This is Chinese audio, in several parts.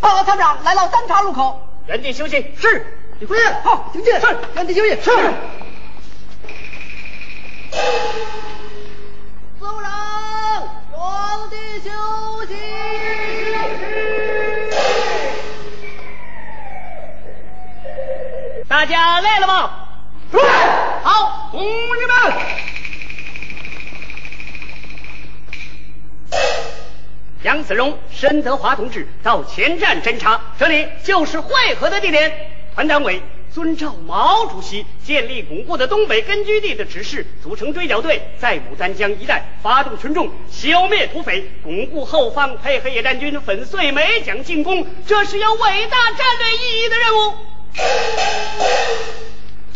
报告参谋长，来到三岔路口。原地休息。是。李逵，好，请进。是。原地休息。是。走人，原地休息。大家累了吗？来。好，同志们。杨子荣、申德华同志到前站侦查，这里就是会合的地点。团党委遵照毛主席建立巩固的东北根据地的指示，组成追剿队，在牡丹江一带发动群众，消灭土匪，巩固后方，配合野战军粉碎美蒋进攻，这是有伟大战略意义的任务。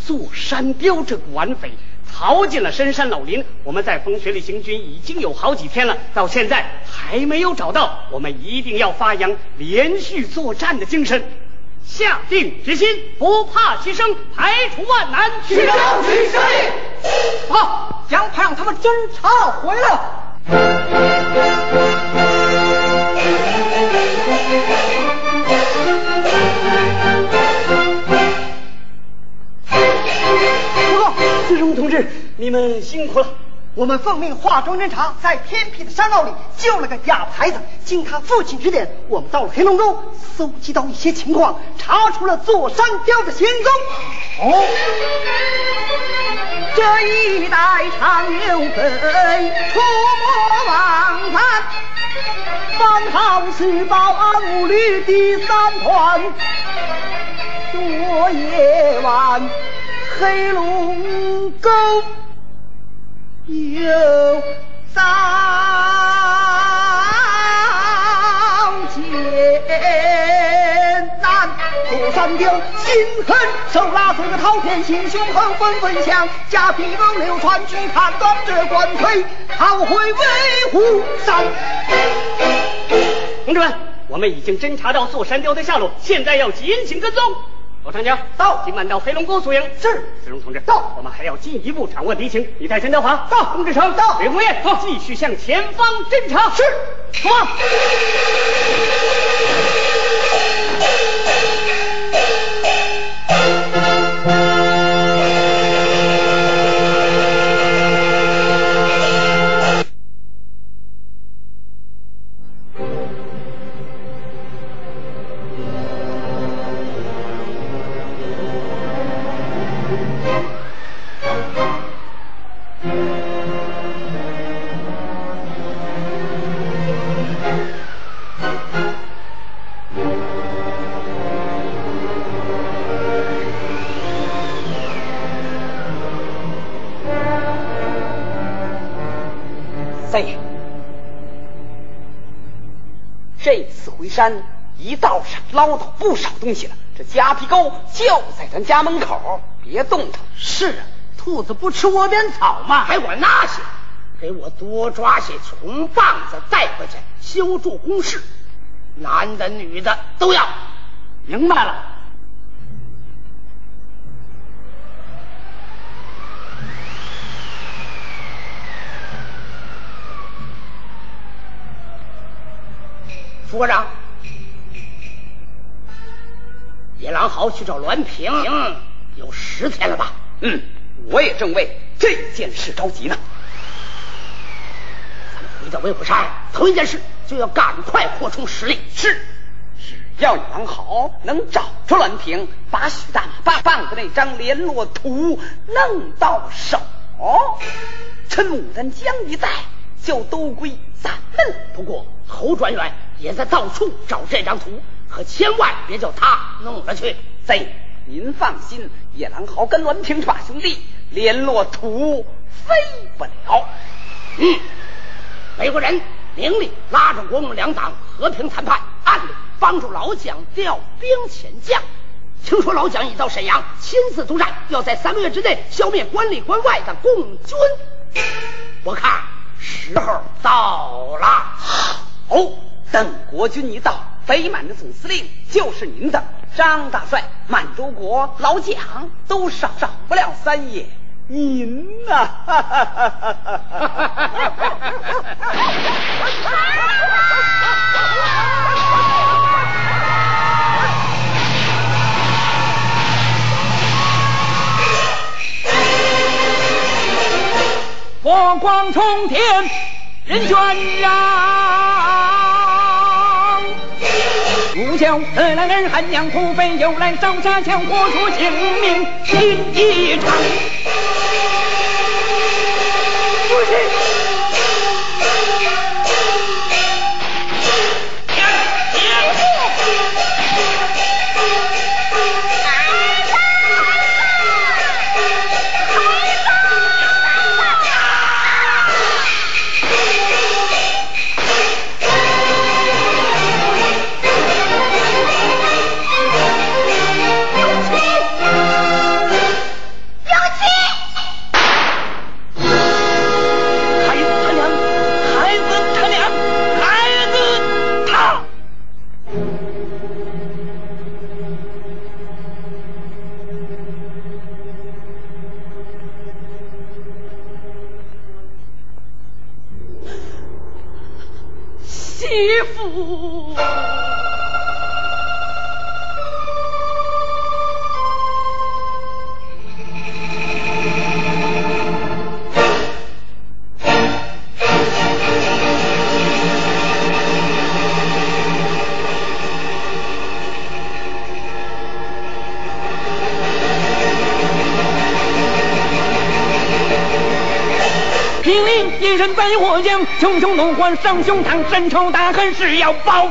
坐山雕这股顽匪。逃进了深山老林，我们在风雪里行军已经有好几天了，到现在还没有找到。我们一定要发扬连续作战的精神，下定决心，不怕牺牲，排除万难，去争取胜利。好，将派让他们侦察回来。子荣同志，你们辛苦了。我们奉命化妆侦察，在偏僻的山坳里救了个哑巴孩子。经他父亲指点，我们到了黑龙沟，搜集到一些情况，查出了座山雕的行踪。哦，这一带长有匪出没往返，番号是保安五旅第三团。昨夜晚。黑龙沟有遭艰难，座山雕心狠手辣，这个滔天心胸狠，纷纷向假皮毛流传，据判断这官推他会威虎山。同志们，我们已经侦查到座山雕的下落，现在要紧紧跟踪。罗长江到，今晚到黑龙沟宿营。是，子龙同志到，我们还要进一步掌握敌情。你带陈德华。到，龚志成到，李红艳到，继续向前方侦查。是，走吧。山一道上捞到不少东西了，这夹皮沟就在咱家门口，别动它。是啊，兔子不吃窝边草嘛，还管那些？给我多抓些穷棒子带回去，修筑工事，男的女的都要。明白了。副科长。野狼嚎去找栾平，有十天了吧？嗯，我也正为这件事着急呢。咱们回到威虎山，头一件事就要赶快扩充实力。是，只要野狼豪能找出栾平，把许大马放的那张联络图弄到手，趁牡丹江一带就都归咱们。不过侯专员也在到处找这张图。可千万别叫他弄了去！贼，您放心，野狼豪跟栾平这把兄弟联络图飞不了。嗯，美国人明里拉着国共两党和平谈判，暗里帮助老蒋调兵遣将。听说老蒋已到沈阳亲自督战，要在三个月之内消灭关里关外的共军。我看时候到了。哦，等国军一到。北满的总司令就是您的张大帅，满洲国老蒋都少少不了三爷，您呐！火光冲天，人喧嚷。不教这男儿汉娘土匪，又来烧杀抢豁，出性命拼一场。不行。百火将，熊熊怒火上胸膛，深仇大恨是要报。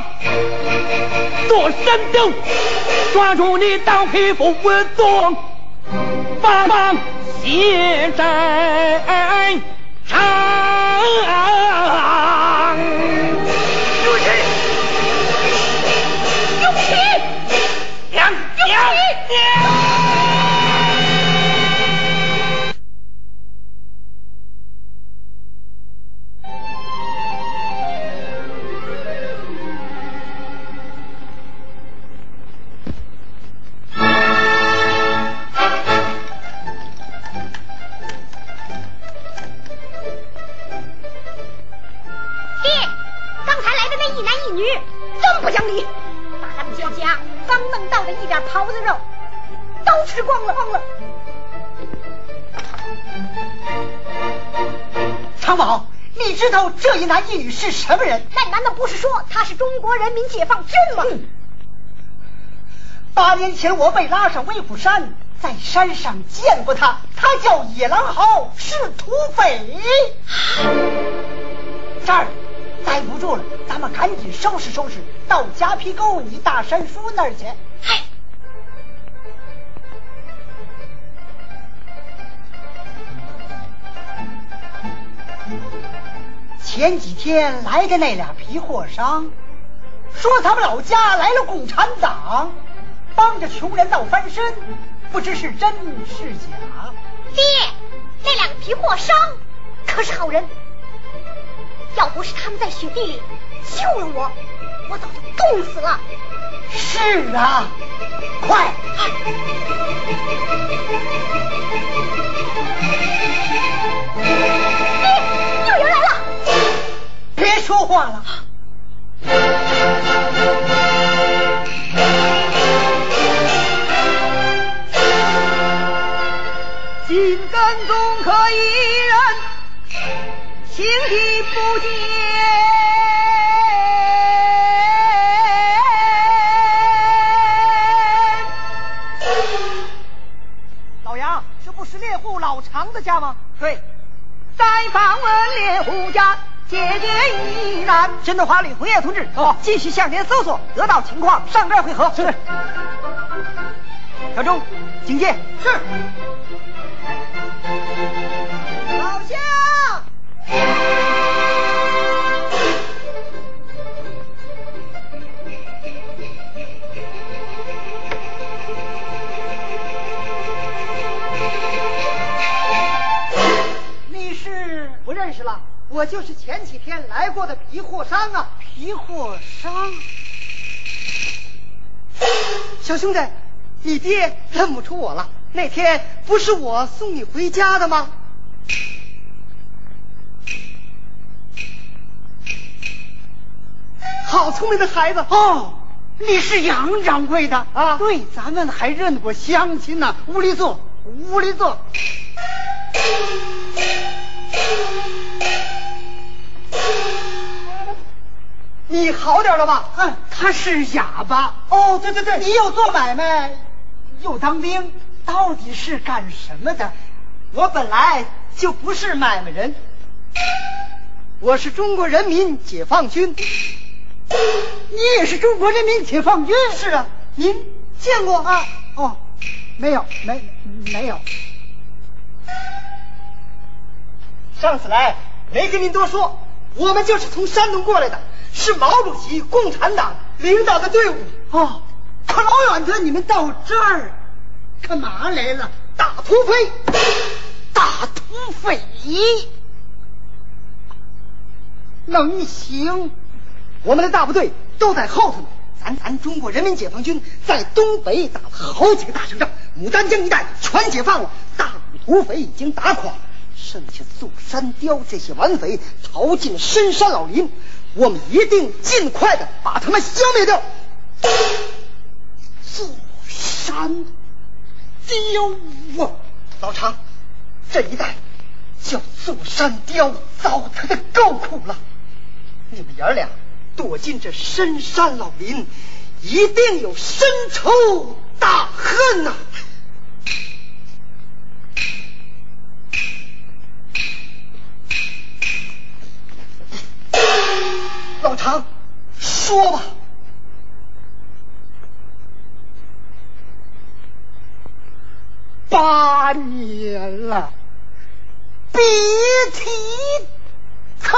做山雕，抓住你刀皮斧做八方血债知道这一男一女是什么人？那难道不是说他是中国人民解放军吗？八年前我被拉上威虎山，在山上见过他，他叫野狼豪，是土匪。这儿待不住了，咱们赶紧收拾收拾，到夹皮沟你大山叔那儿去。前几天来的那俩皮货商，说他们老家来了共产党，帮着穷人闹翻身，不知是真是假。爹，那两个皮货商可是好人，要不是他们在雪地里救了我，我早就冻死了。是啊，快！说话了！金跟踪可一人，心地不坚。老杨，这不是猎户老常的家吗？对，在访问猎户家。姐姐已然，真的华里辉夜同志，走，继续向前搜索，得到情况上这儿汇合。是。小钟，警戒。是。老乡。你是不认识了？我就是前几天来过的皮货商啊，皮货商。小兄弟，你爹认不出我了？那天不是我送你回家的吗？好聪明的孩子哦！你是杨掌柜的啊？对，咱们还认得过乡亲呢。屋里坐，屋里坐。你好点了吧？嗯，他是哑巴。哦，对对对，你又做买卖，又当兵，到底是干什么的？我本来就不是买卖人，我是中国人民解放军。你也是中国人民解放军？是啊，您见过啊？哦，没有，没没有。上次来没跟您多说，我们就是从山东过来的，是毛主席共产党领导的队伍。哦，可老远的你们到这儿干嘛来了？打土匪！打土匪！能行？我们的大部队都在后头呢。咱咱中国人民解放军在东北打了好几个大胜仗，牡丹江一带全解放了，大股土匪已经打垮，剩下座山雕这些顽匪逃进深山老林，我们一定尽快的把他们消灭掉。座山雕啊，老常，这一带叫座山雕，糟蹋的够苦了。你们爷俩。躲进这深山老林，一定有深仇大恨呐！老说吧。八年了，别提他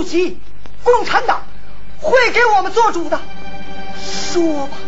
主席，共产党会给我们做主的。说吧。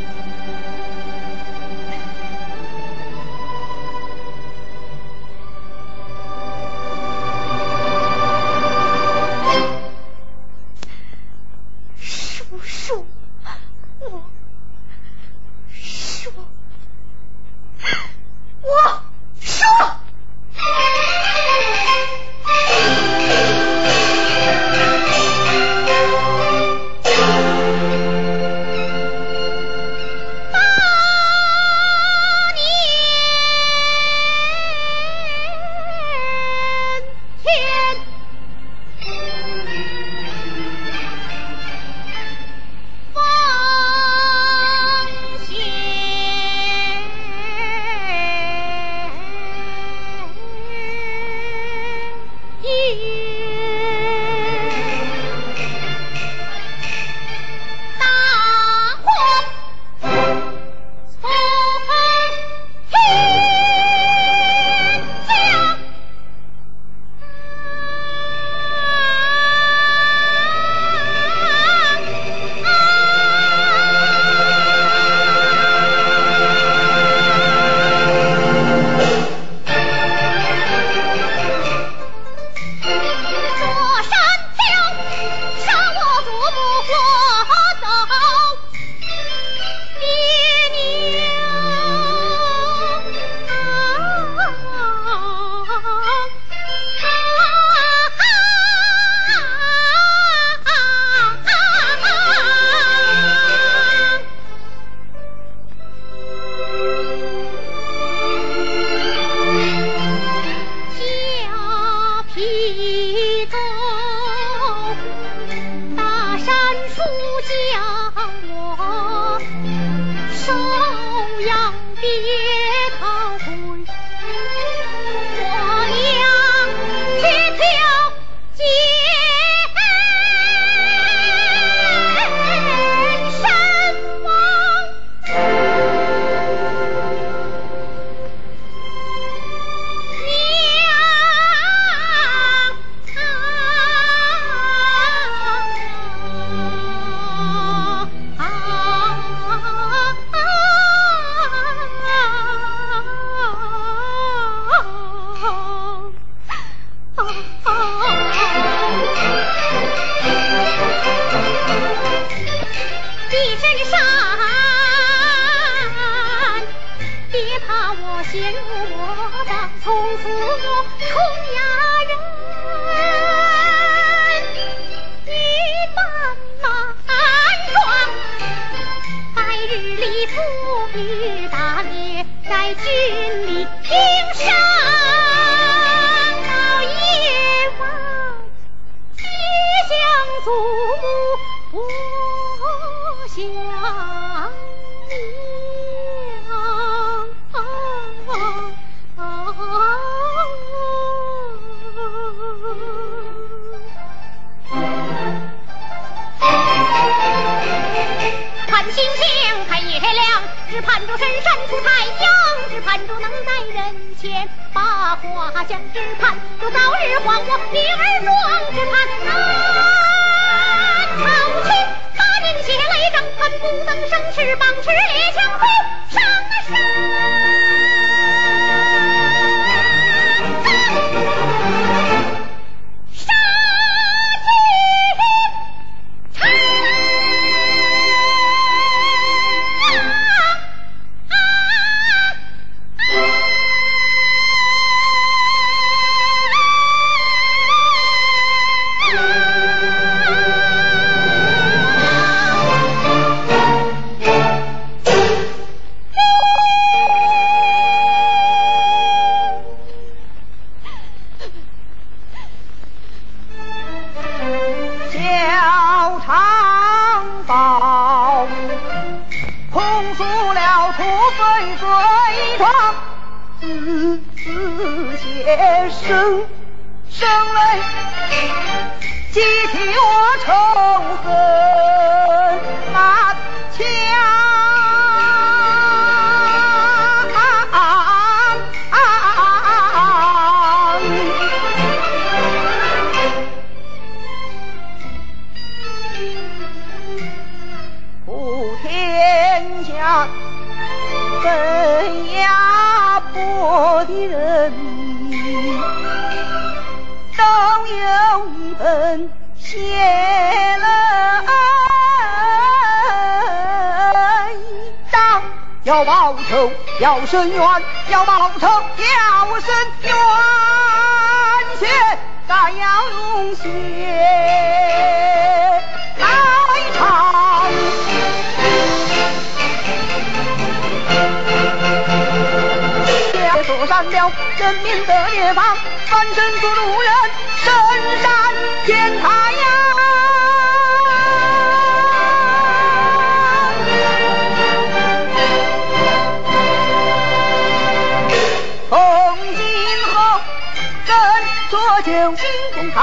翅膀，赤烈伸冤，要报仇，要伸冤血，但要用血来偿。也坐上了人民的列棒，翻身做路人，深山见太阳。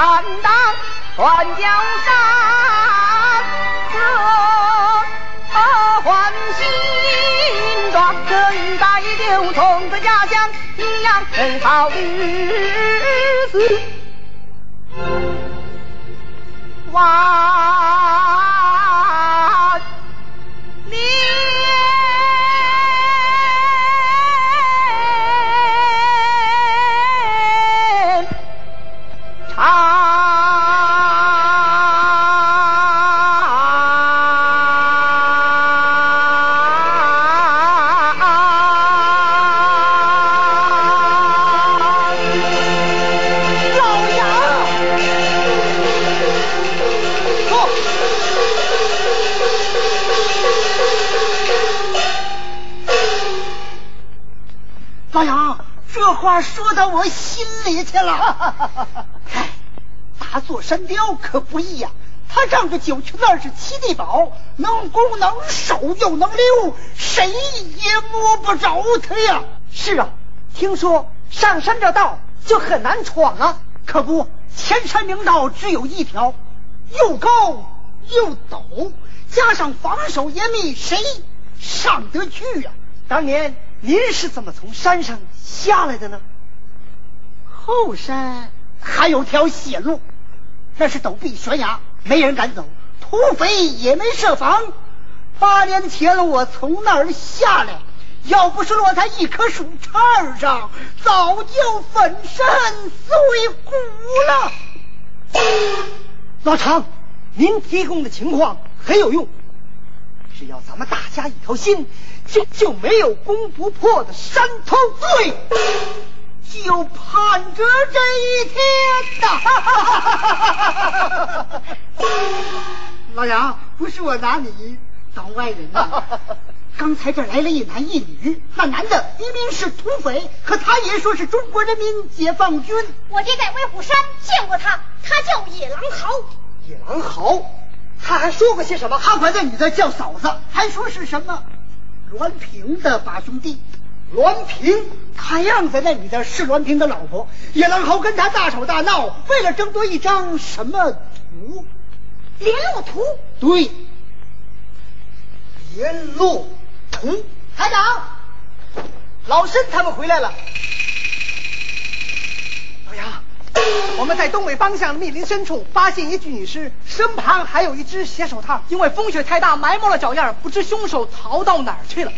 心中坦荡，断江山，换新装，人在就从此家乡一样美好日子。万年去了。嗨，大座山雕可不易呀、他仗着九曲二十七地宝，能攻能守又能溜，谁也摸不着他呀。是啊，听说上山这道就很难闯啊。可不，前山明道只有一条，又高又陡，加上防守严密，谁上得去呀、当年您是怎么从山上下来的呢？后山还有条血路，那是陡壁悬崖，没人敢走，土匪也没设防。八年前我从那儿下来，要不是落在一棵树杈上，早就粉身碎骨了。老常，您提供的情况很有用。只要咱们大家一条心，就就没有攻不破的山头。对，就盼着这一天呐！老杨，不是我拿你当外人呐。刚才这来了一男一女，那男的明明是土匪，可他也说是中国人民解放军。我爹在威虎山见过他，他叫野狼豪。野狼豪，他还说过些什么？他管那女的叫嫂子，还说是什么栾平的把兄弟。栾平，看样子那女的是栾平的老婆。野狼豪跟他大吵大闹，为了争夺一张什么图？联络图。对，联络。图台长，老申他们回来了。老杨，我们在东北方向密林深处发现一具女尸，身旁还有一只血手套，因为风雪太大埋没了脚印，不知凶手逃到哪儿去了。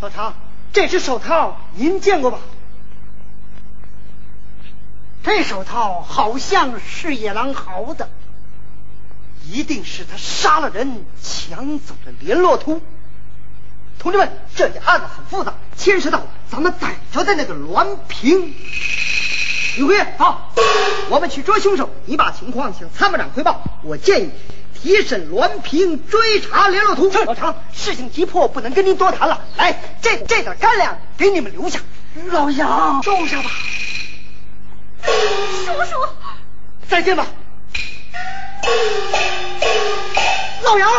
老常，这只手套您见过吧？这手套好像是野狼豪的。一定是他杀了人，抢走了联络图。同志们，这件案子很复杂，牵涉到咱们逮着的那个栾平。李辉，好，我们去捉凶手。你把情况向参谋长汇报。我建议提审栾平，追查联络图。老常，事情急迫，不能跟您多谈了。来，这这点干粮给你们留下。老杨，收下吧。叔叔，再见吧。老杨，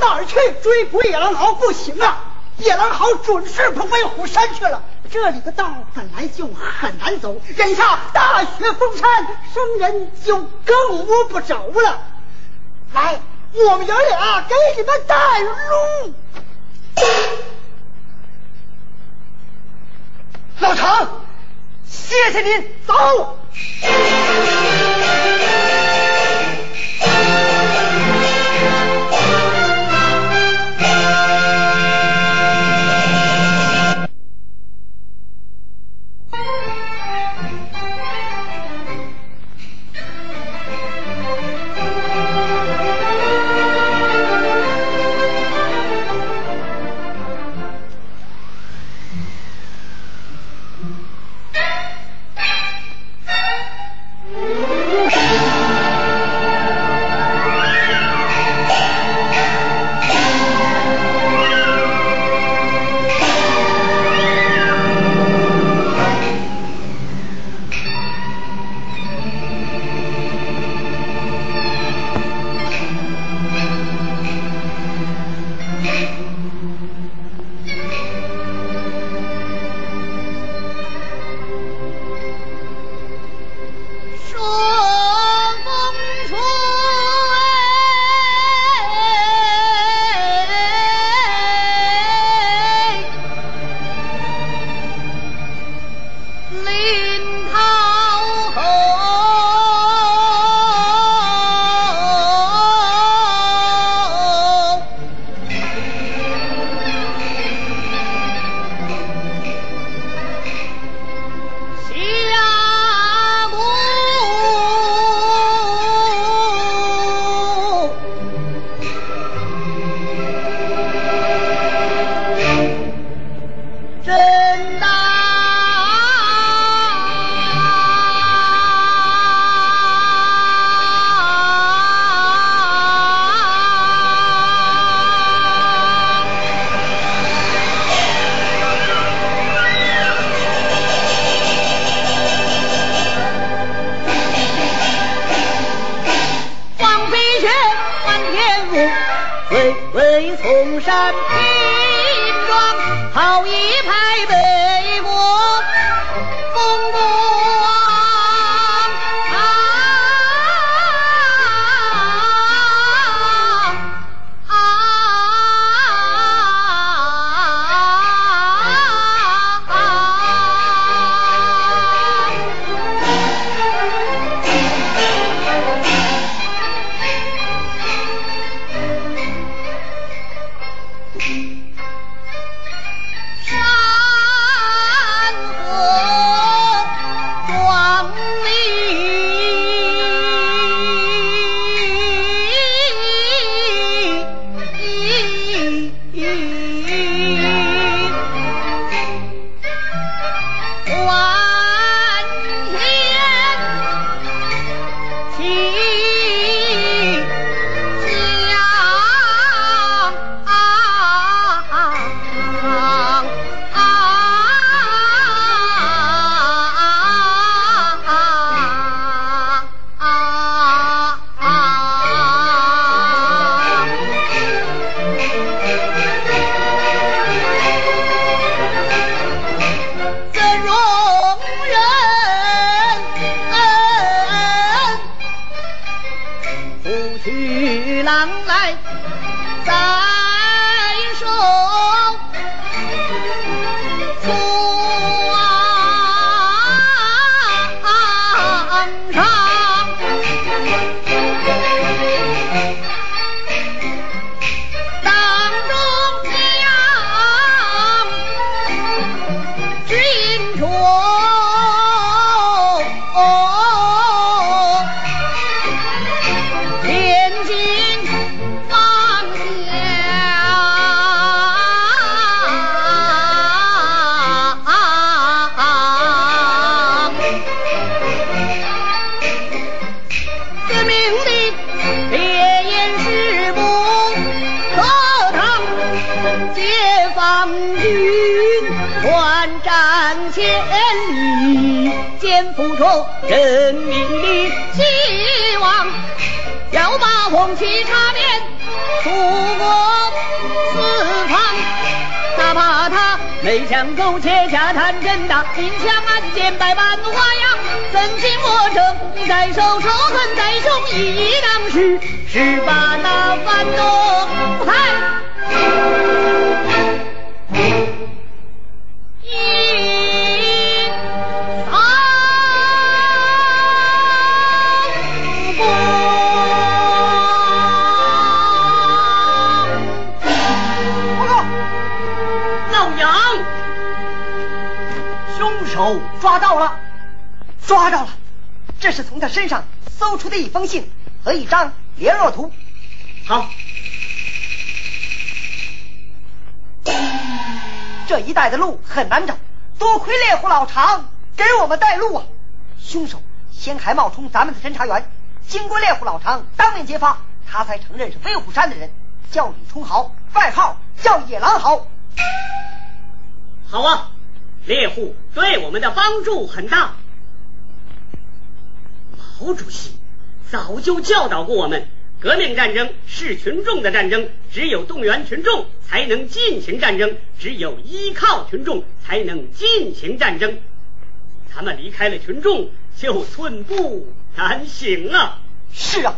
哪儿去追捕野狼豪？不行啊！野狼豪准是跑威虎山去了。这里的道本来就很难走，眼下大雪封山，生人就更摸不着了。来，我们爷俩给你们带路。老常，谢谢您，走。But 旗插遍祖国四方。哪怕他没枪苟且下探阵打，金枪暗箭百般花样，真情我正在手，手恨在胸，一当是是把那反动派老杨，凶手抓到了，抓到了！这是从他身上搜出的一封信和一张联络图。好，这一带的路很难找，多亏猎户老常给我们带路啊！凶手先还冒充咱们的侦查员，经过猎户老常当面揭发，他才承认是飞虎山的人，叫李冲豪，外号叫野狼豪。好啊，猎户对我们的帮助很大。毛主席早就教导过我们，革命战争是群众的战争，只有动员群众才能进行战争，只有依靠群众才能进行战争。咱们离开了群众，就寸步难行啊！是啊，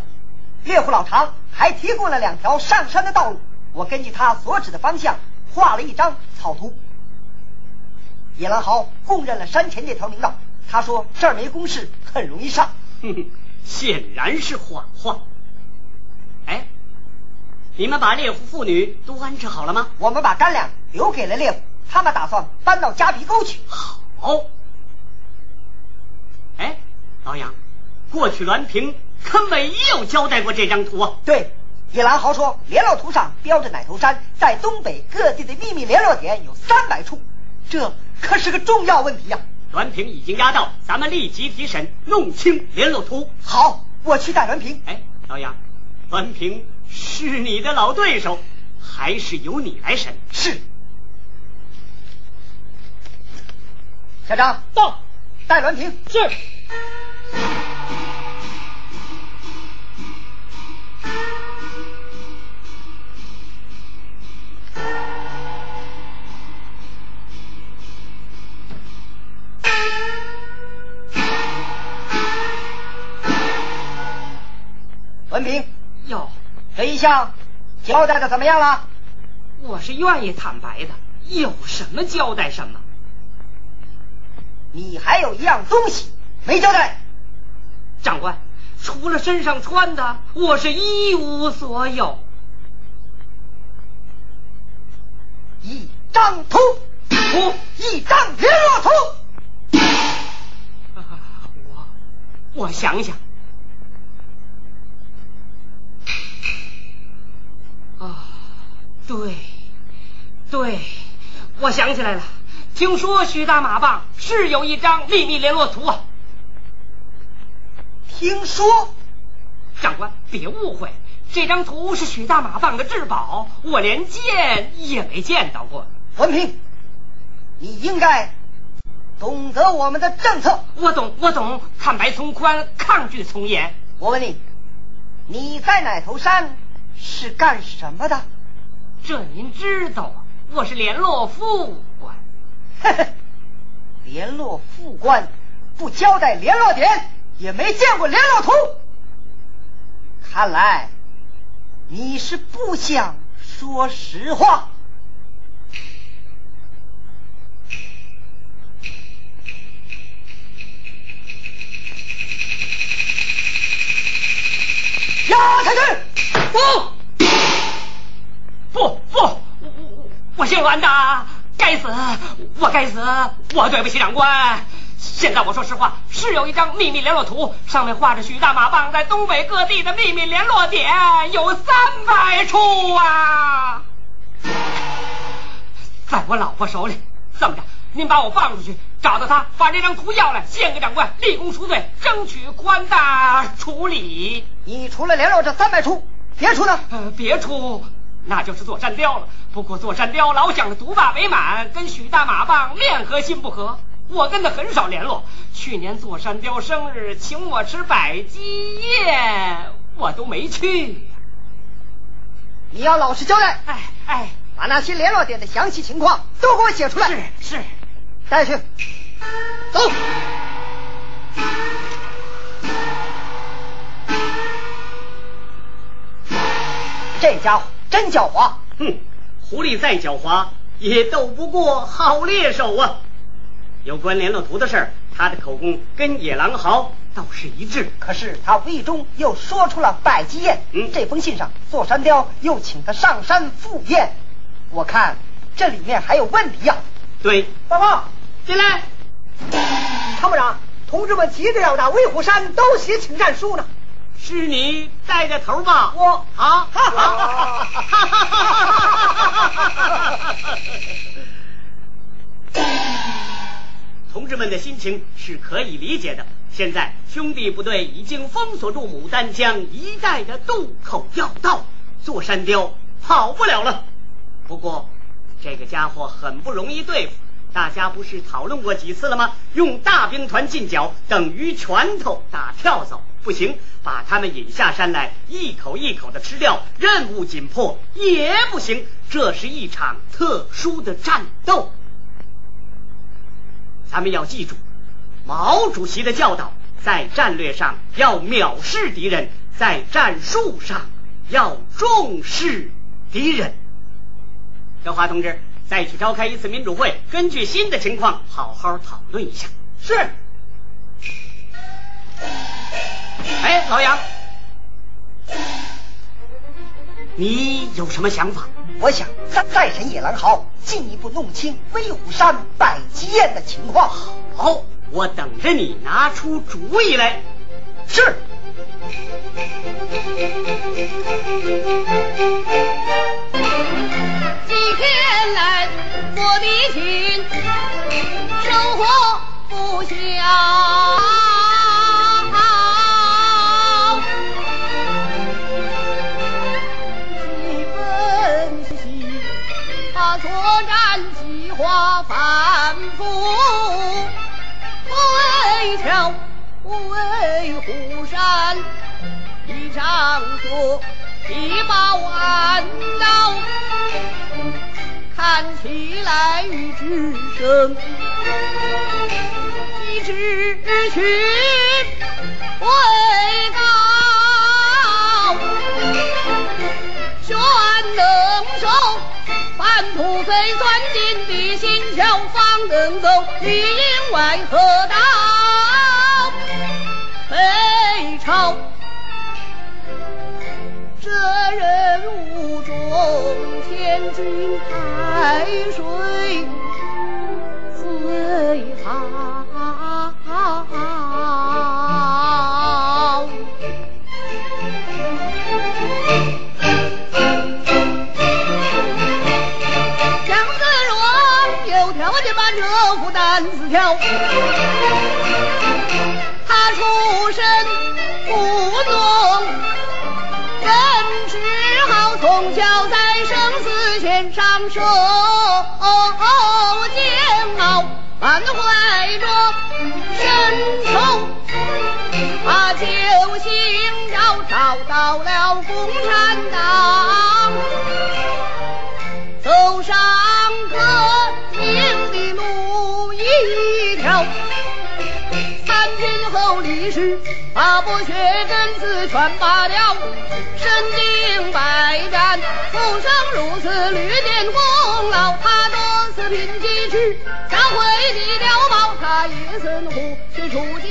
猎户老唐还提供了两条上山的道路，我根据他所指的方向画了一张草图。野狼豪供认了山前这条明道，他说这儿没公事，很容易上。哼哼，显然是谎话。哎，你们把猎户妇女都安置好了吗？我们把干粮留给了猎户，他们打算搬到夹皮沟去。好。哎，老杨，过去栾平可没有交代过这张图啊。对，野狼豪说联络图上标着奶头山在东北各地的秘密联络点有三百处，这可是个重要问题呀、栾平已经押到，咱们立即提审，弄清联络图。好，我去带栾平。哎，老杨，栾平是你的老对手，还是由你来审？是。小张到，带栾平。是。这一项交代的怎么样了？我是愿意坦白的，有什么交代什么。你还有一样东西没交代。长官，除了身上穿的，我是一无所有。一张图，图一张联络图。啊我我想想。啊，对，对，我想起来了。听说许大马棒是有一张秘密联络图啊。听说，长官别误会，这张图是许大马棒的至宝，我连见也没见到过。文平，你应该懂得我们的政策。我懂，我懂，坦白从宽，抗拒从严。我问你，你在哪头山是干什么的？这您知道啊？我是联络副官。嘿嘿，联络副官，不交代联络点，也没见过联络图。看来你是不想说实话。押下去！不，不不，我我我姓栾的，该死，我该死，我对不起长官。现在我说实话，是有一张秘密联络图，上面画着许大马棒在东北各地的秘密联络点，有三百处啊，在我老婆手里。这么着，您把我放出去，找到他，把这张图要来，献给长官，立功赎罪，争取宽大处理。你除了联络这三百处，别处呢？呃，别处，那就是座山雕了。不过座山雕老想着独霸为满，跟许大马棒面和心不和，我跟他很少联络。去年座山雕生日，请我吃百鸡宴，我都没去。你要老实交代。哎哎。把那些联络点的详细情况都给我写出来。是是，带去。走。这家伙真狡猾。哼，狐狸再狡猾也斗不过好猎手啊！有关联络图的事，他的口供跟野狼豪倒是一致。可是他无意中又说出了百鸡宴。嗯，这封信上，座山雕又请他上山赴宴。我看这里面还有问题呀！对，报告进来，参谋长，同志们急着要打威虎山都写请战书呢。是你带的头吧？我啊！哈哈哈哈同志们的心情是可以理解的。现在兄弟部队已经封锁住牡丹江一带的渡口要道，座山雕跑不了了。不过，这个家伙很不容易对付。大家不是讨论过几次了吗？用大兵团进剿等于拳头打跳蚤，不行，把他们引下山来，一口一口的吃掉。任务紧迫也不行，这是一场特殊的战斗。咱们要记住毛主席的教导，在战略上要藐视敌人，在战术上要重视敌人。德华同志，再去召开一次民主会，根据新的情况好好讨论一下。是。哎，老杨，你有什么想法？我想再再审野狼豪，进一步弄清威虎山百鸡宴的情况。好，我等着你拿出主意来。是。一场作。一把弯刀，看起来与之生，一支群为高，旋能手，半途贼钻进的心桥，方能走，里应外合道，北朝。这任务中，天君太岁最好。姜子龙有条件把这副担子挑，他出身不农。人从小在生死线上受煎熬，满怀着深仇，把救星要找到了共产党，史，把剥削根子全拔掉，身经百战，出生如此屡建功劳。他多次拼机去，上回的碉堡，他也曾虎去出剑，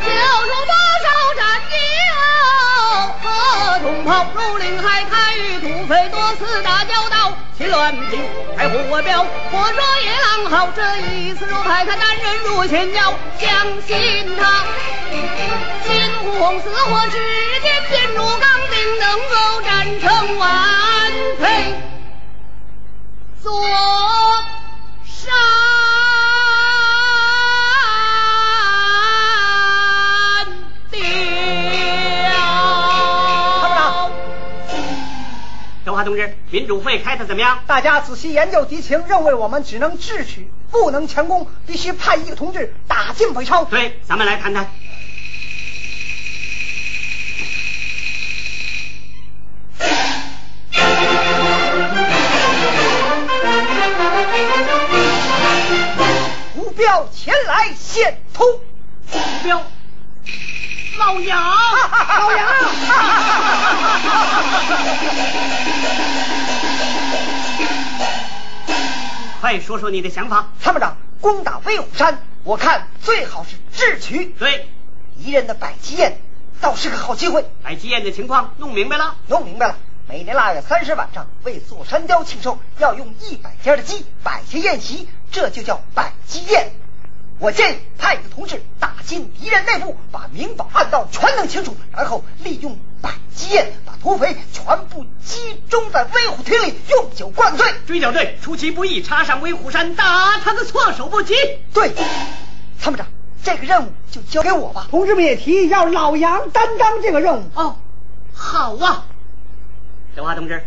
救出多少战友和同袍，如林海开与土匪多次打交道。秦乱平，开火标，火说野狼好。这一次若派他男人入前脚，相信他金红似火，指尖变如钢钉，能够战成万岁坐山。同志，民主会开的怎么样？大家仔细研究敌情，认为我们只能智取，不能强攻，必须派一个同志打进北朝。对，咱们来谈谈。吴彪前来献图。吴彪。老杨，老杨，快说说你的想法。参谋长，攻打威虎山，我看最好是智取。对，敌人的百鸡宴倒是个好机会。百鸡宴的情况弄明白了？弄明白了。每年腊月三十晚上为座山雕庆寿，要用一百家的鸡摆些宴席，这就叫百鸡宴。我建议派一个同志打进敌人内部，把明宝暗道全弄清楚，然后利用百鸡宴把土匪全部集中在威虎厅里，用酒灌醉。追剿队出其不意插上威虎山，打他个措手不及。对，参谋长，这个任务就交给我吧。同志们也提议要老杨担当这个任务。哦，好啊，小华同志，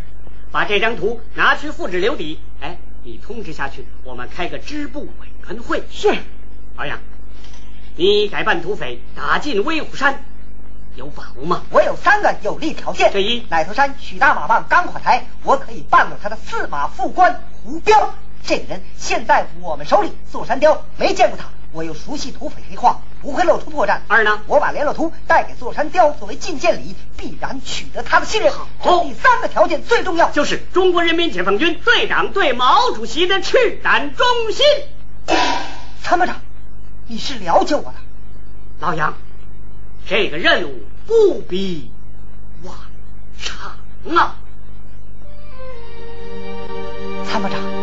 把这张图拿去复制留底。哎，你通知下去，我们开个支部委员会。是。老杨，你改扮土匪打进威虎山，有把握吗？我有三个有利条件：第一，奶头山许大马棒钢垮台，我可以办了他的驷马副官胡彪。这个人现在我们手里，座山雕没见过他，我又熟悉土匪黑话，不会露出破绽。二呢，我把联络图带给座山雕作为觐见礼，必然取得他的信任。好，第三个条件最重要，就是中国人民解放军队长对毛主席的赤胆忠心。参谋长。你是了解我的，老杨，这个任务不比往常啊，参谋长。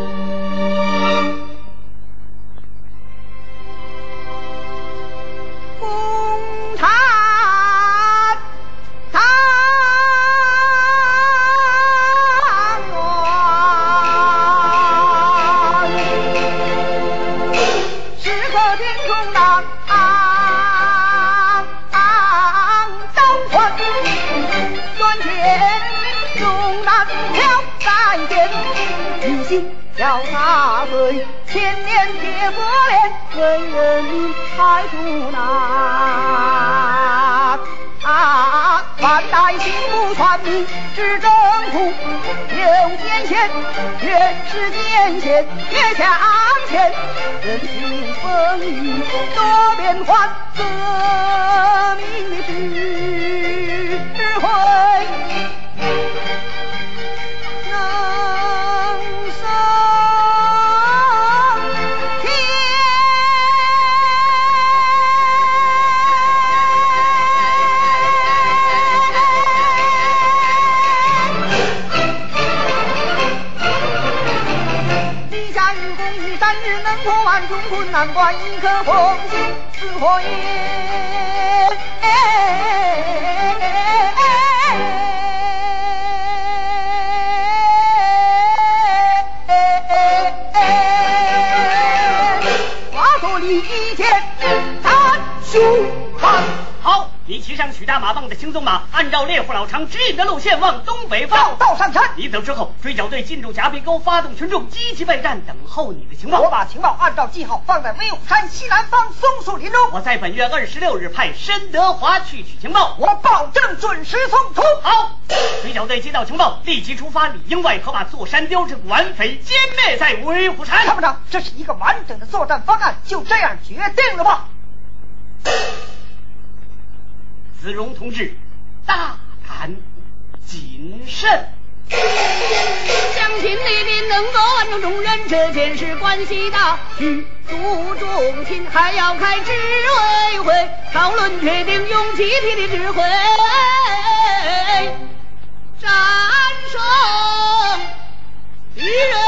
按照猎户老常指引的路线往东北方。道上山。你走之后，追剿队进驻夹壁沟，发动群众积极备战，等候你的情报。我把情报按照记号放在威虎山西南方松树林中。我在本月二十六日派申德华去取情报，我保证准时送出。好，追剿队接到情报，立即出发，里应外合，把座山雕这顽匪歼灭在威虎山。参谋长，这是一个完整的作战方案，就这样决定了吧？子荣同志，大胆谨慎。相信你的能够万众众人，这件事关系大，举足重亲，还要开执委会讨论决定，用集体的智慧战胜敌人。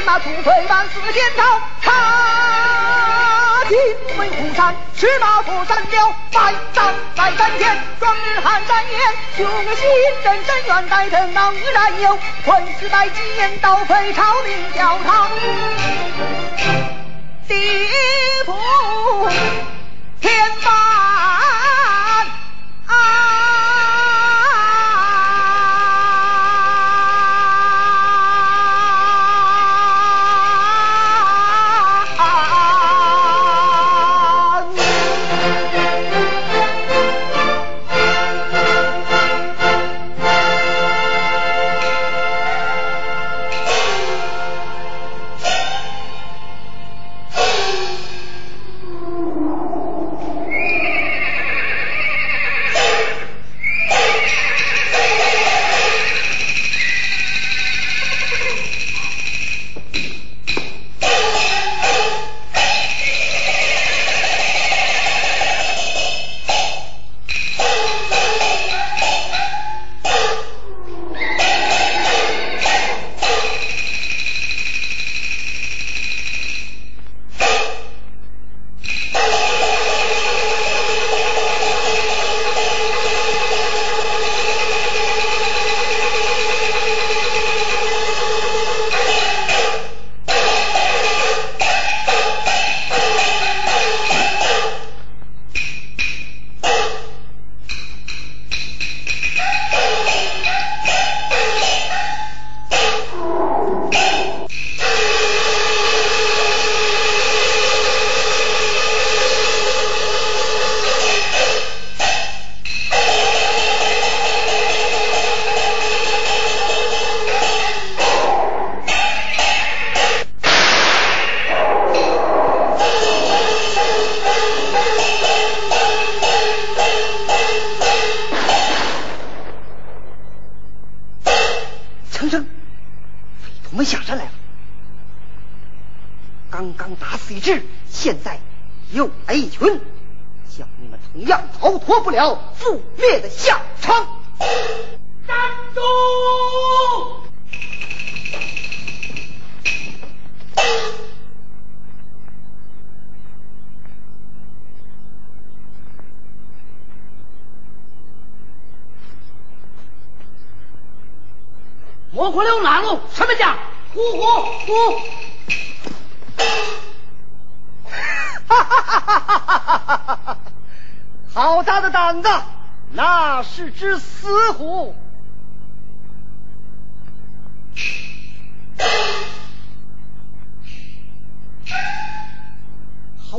费，牵马出退万四剑刀，插进威虎山，赤马破山雕，百丈在山前，壮日寒山岩，雄心真深远，待等能然有，混世代几年刀飞朝明教堂，地府天满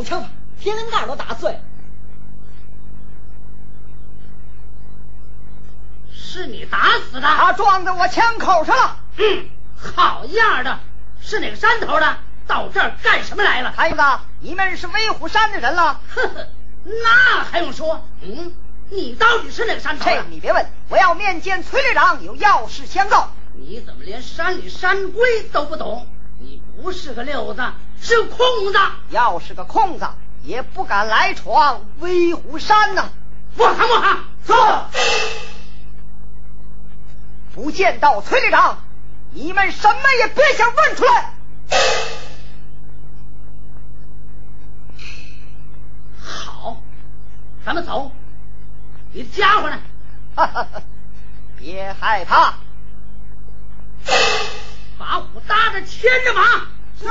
好枪，天灵盖都打碎了。是你打死的？他撞在我枪口上了。嗯，好样的！是哪个山头的？到这儿干什么来了？孩子，你们是威虎山的人了。呵呵，那还用说？嗯，你到底是哪个山头？你别问，我要面见崔旅长，有要事相告。你怎么连山里山规都不懂？你不是个六子，是个空子！要是个空子，也不敢来闯威虎山呐。我喊我喊，走。不见到崔队长，你们什么也别想问出来。好，咱们走。你的家伙呢？哈哈哈，别害怕。把虎搭着，牵着马。是。